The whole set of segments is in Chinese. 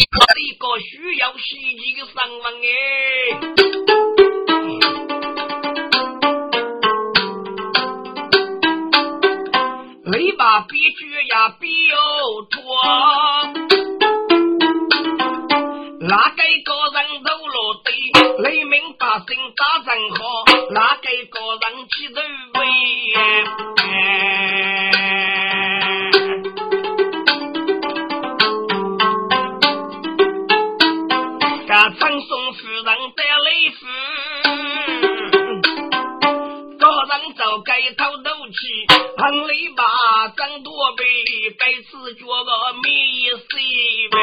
一个需要袭击的上文哎，雷把必须呀必有错，哪个个人都落地，雷鸣百姓打阵好，哪个个人起头威？人就该偷偷去，恨里把挣多杯，该次觉个米西呗。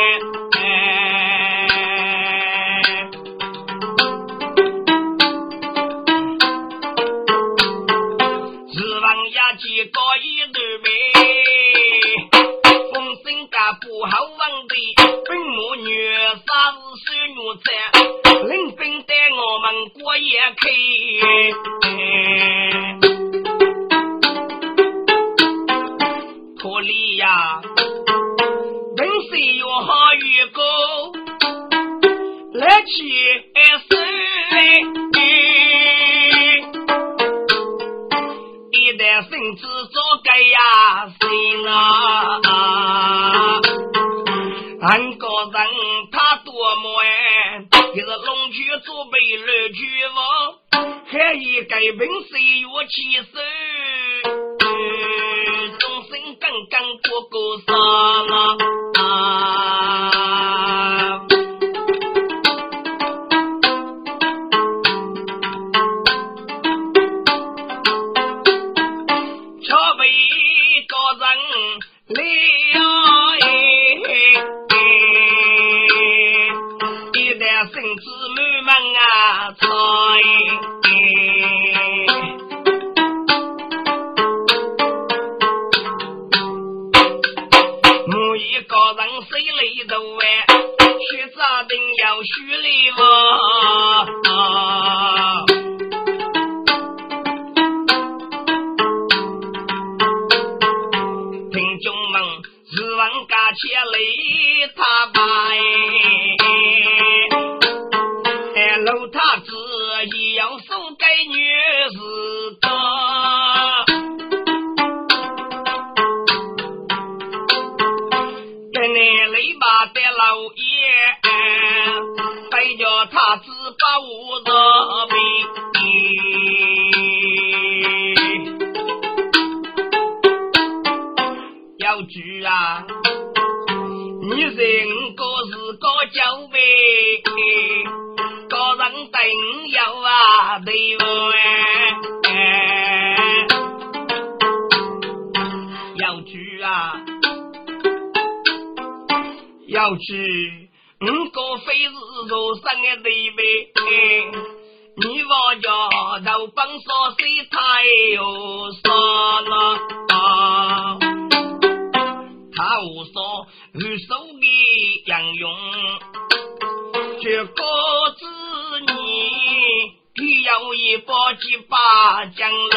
托里呀，本是有好预告，来去生。一旦孙子做该呀，谁呢？俺个人他多么哎，就是龙驹做备二驹王，还一个本事有气势，终身刚刚不够上命要住啊！你是五个是个交呗。个人等有啊，对不？要住啊，要住，五个非是肉身的对不你我家都帮说谁太有啥了？他无说二手的杨勇。这个子你，你要一把几把将来，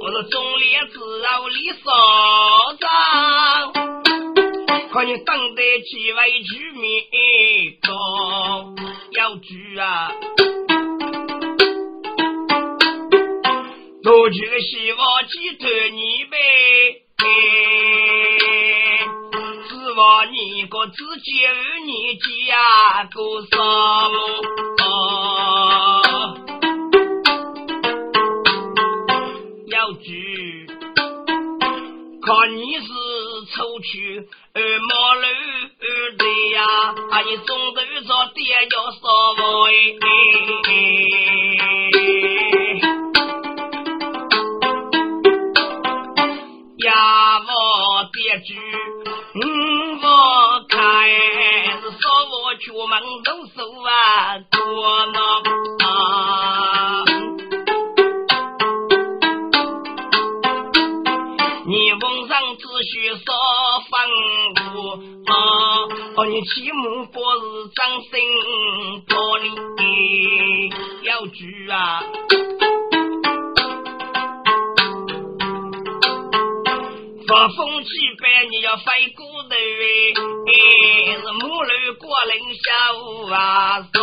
我说忠烈之后李少长，看你当得几位居民多要住啊，多娶个媳妇几头你呗。指望你个自己儿女家过什么？要住，看你是出去二毛路的呀，你送走着爹要什么？手啊，多呢啊！你逢上只需说吩咐啊，哦，你起码不是掌心破你要住啊！刮风起百你要飞过头哎，是木楼过林下午啊说，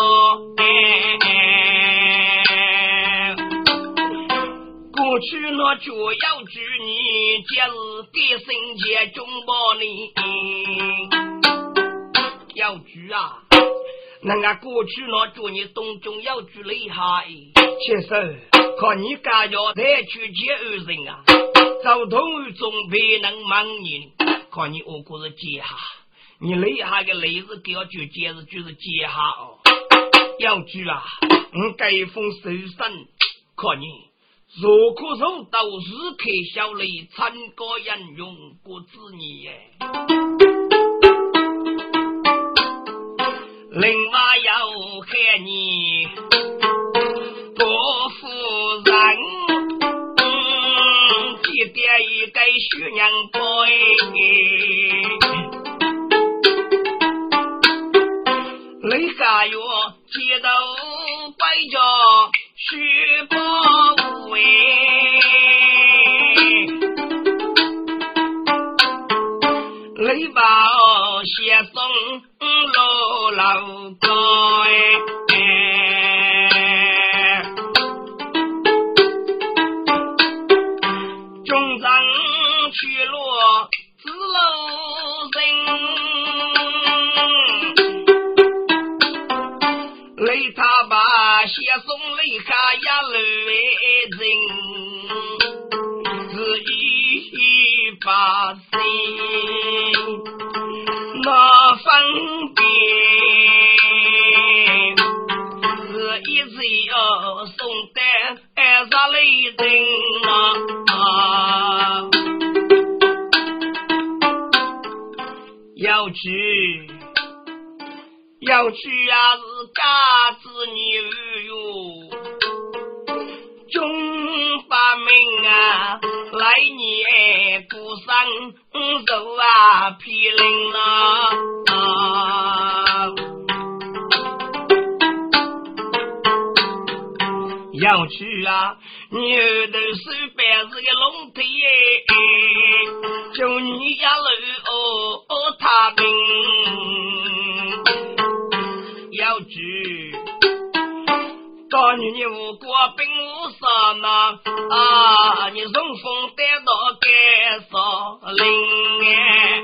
过去那就要举你，今日给生前中报你，要举啊！人家过去那祝你东中要举厉害，先生，看你家要再去接二人啊！走东总比能忙你，看你我可是接下，你厉害的雷子给我举接是就是接下哦。要举啊，我盖封手生，看你。若可受到日客小雷，参过人用过子你耶。另外要害你不负人，记得一个徐娘婆你下月接到百家徐伯伟，你把写送。老老高人，是一把心。那分别是一直要送的爱上雷人啊，要去要去啊是家子女儿哟，中发明啊来年不上。走啊，毗邻啊！要去啊，牛头手板是个龙腿耶，就你家楼哦到你你无国兵无上呐啊！你顺风带到该少林哎，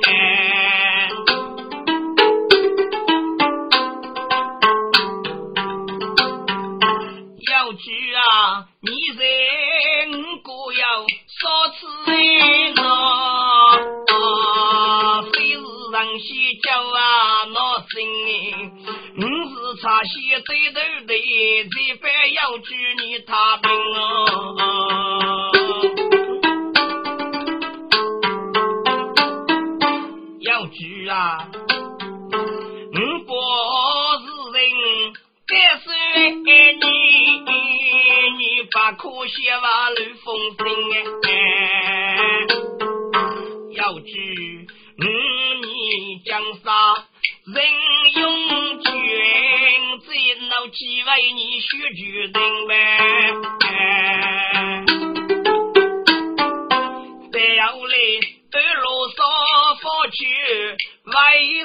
啊，闹心哎。你是茶席对头的，这番要举你他兵哦，要举啊！我不是人，该是你，你把可惜话乱风声哎，要举你江山。人用军，只能几为你学举人呗。再要来二路上发去为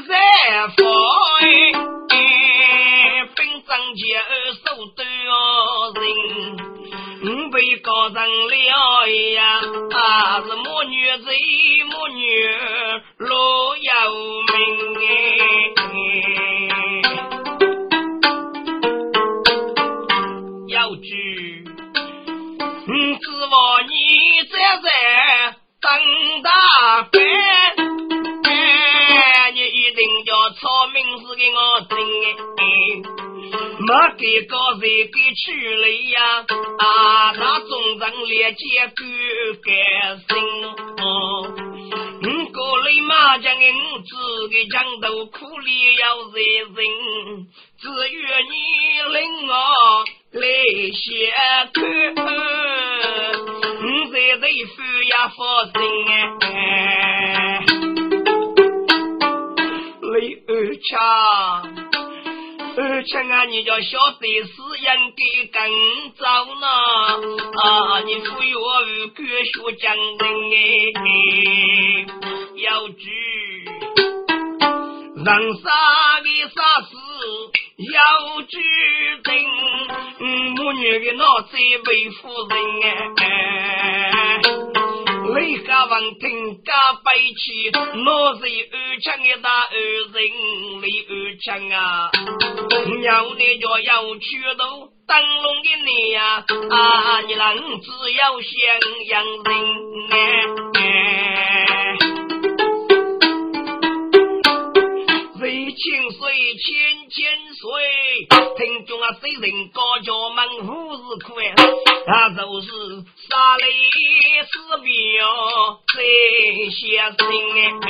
山方，本正节手段人，五被告成了呀，是母女子母女老有名等大班，你一定要抄名字给我听，没给个谁给取来呀？啊，那众人连接不甘心。麻将的五子给讲到苦里要热人，只愿你领我来写看。五在在富呀发生哎，雷二强，二强啊，你叫晓得是应该更早呢啊，你富有无干学讲人哎。举，人生的啥事要举定，母女的脑子为夫人哎。雷家王听家背起，我是二强的大二人，李二强啊！要你就要去到灯笼的你呀，啊，你能只要向阳人哎。清水千千岁，听众啊，谁人高叫门户是苦哎，那就是杀雷死表最下心哎。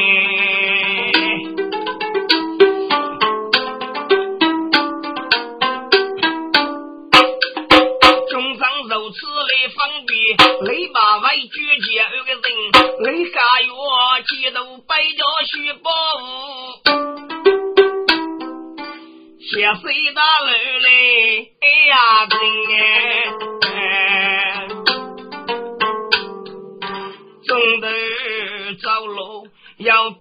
中上如此来方便，雷把外绝结二个人，雷下药街头摆着许宝物。下水大楼嘞，哎呀，真哎！中头走路要多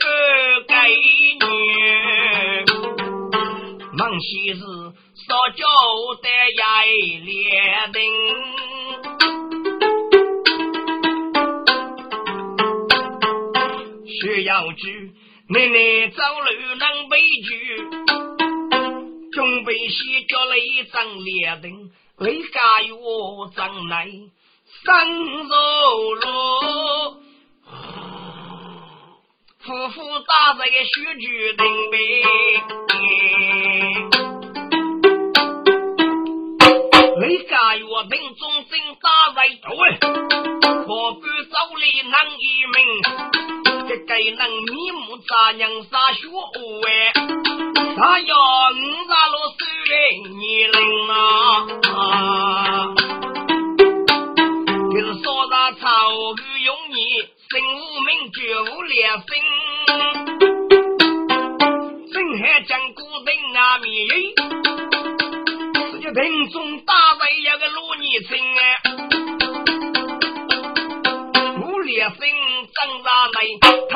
改年，忙些事少交代也连定。需要去，奶奶走路能背句。准备写着雷张列灯，雷家与我张来三肉路，夫妇打在个雪具灯呗。雷家我兵中心打在头哎，可敢手里能一命，这该能面目咋样啥学哎？他要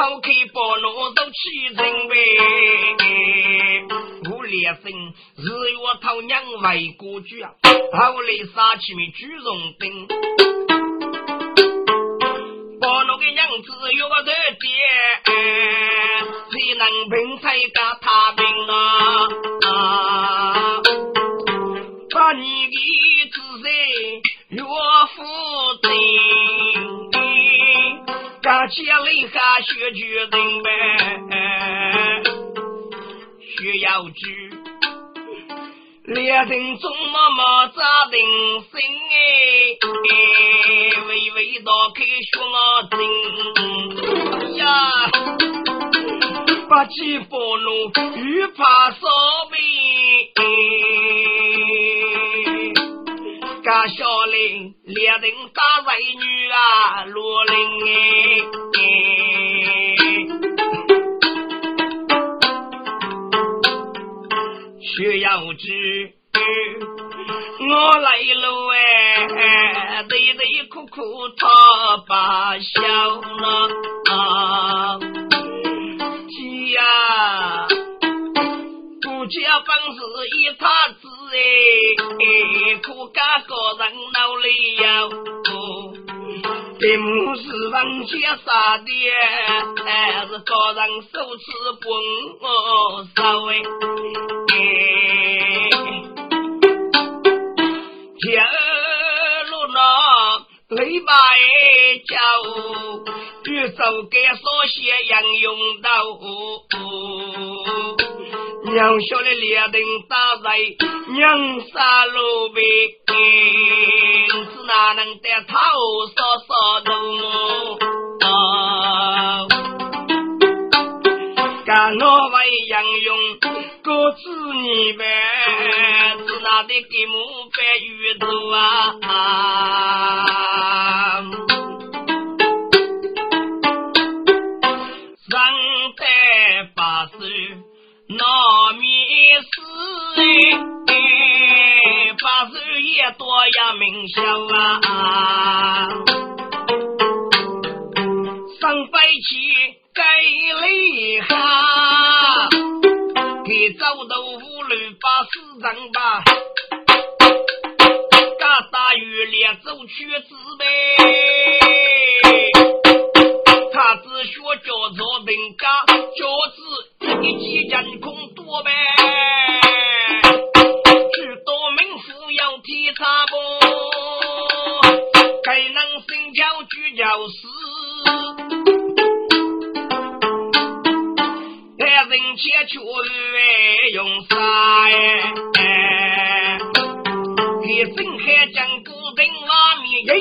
内，偷开包罗都起人呗。烈生日月头娘为国主啊，后来杀起面朱荣兵，把那个娘子有个头爹，谁能平才个太平啊？感谢雷下学举人呗。需要知，两人中默默扎定心哎，微微打开胸啊针呀，不计暴怒，欲怕烧饼，家小林两人打为女啊，罗林哎。需要知，我来了哎，对对苦苦他把笑了，姐呀，不家本是一塌子哎，苦干个人脑里要。并不是人家杀的，还是高人手持棍手哎。天路那雷把哎叫，玉手给所写杨用刀。娘小的列灯打在娘杀路边，能得头烧烧头？干我为杨勇各子女呗，是哪的给母白鱼头啊？上台把手。那面是哎，多呀，名校啊，上白旗该厉害，给走豆腐路把市长吧，嘎大雨连走去子呗，他只学叫做人家教子一起人空多呗，要提茶不，该能生教居教师。人切却用啥哎？给真海讲古人拉面耶，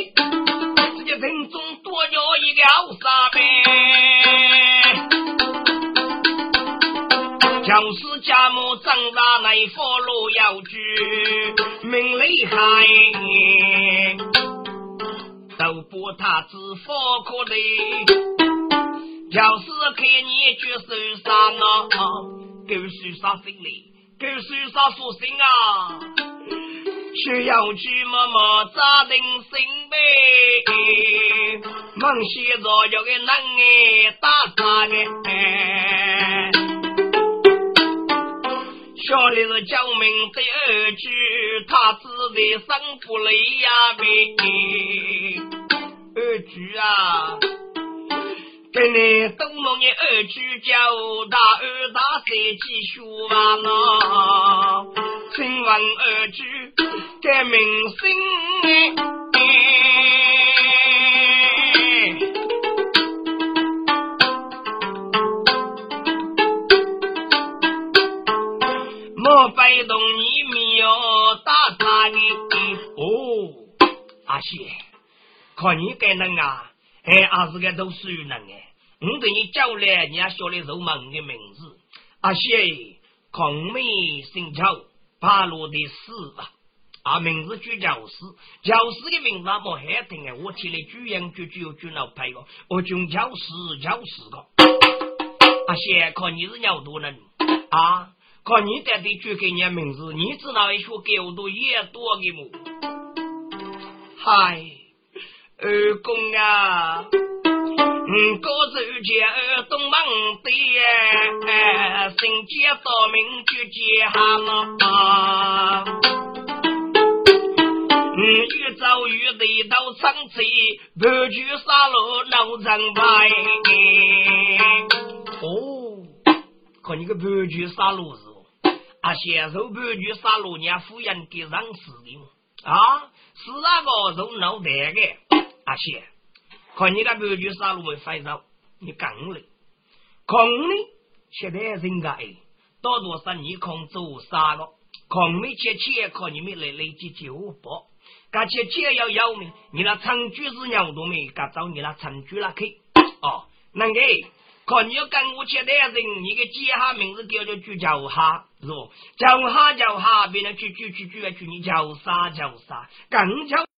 这个人中多要一个好啥家母长大来佛路要去，命厉害，都不他知佛可的。要是看你去受伤啊，狗受伤心里，狗受伤说心啊，需要去默默扎定心呗。忙些着要给男哎打啥哎？小的是救命的儿子，他自己生不累呀呗。儿子啊。给你东农的二句叫大二大三继续完了，请问二句该明星哎，阿谢，看你该能啊，哎，阿是个读书人哎。我给你叫来，你也晓得肉嘛？我的名字阿谢孔美姓赵，八路的四吧。啊，名字就教师，教师的名字么好听哎！我听了句言句句有句老派个，我叫教师教师个。阿谢，看你是鸟多人啊？看你在的句给你名字，你知道一说给我多也多的么？嗨，二公啊！嗯，高州街东门的，新街道明就接下了。嗯，越走越得到城市，不去杀戮老张牌。哦，看你个不去杀戮是？啊，享受不去杀戮，人家夫人给上死的啊，是那个做脑袋的啊，些。看你那白驹杀戮为非洲，你讲嘞？看你现在人家哎，大多是你空做啥个？看没切切，看你们来累积九百，而且切要要命，你那长居是鸟多没？噶找你那长居那去哦，那个看你要跟我切的人，你个接下名字叫做就叫哈，是不？叫哈叫哈，别人去去去去去，你叫啥叫啥？更叫。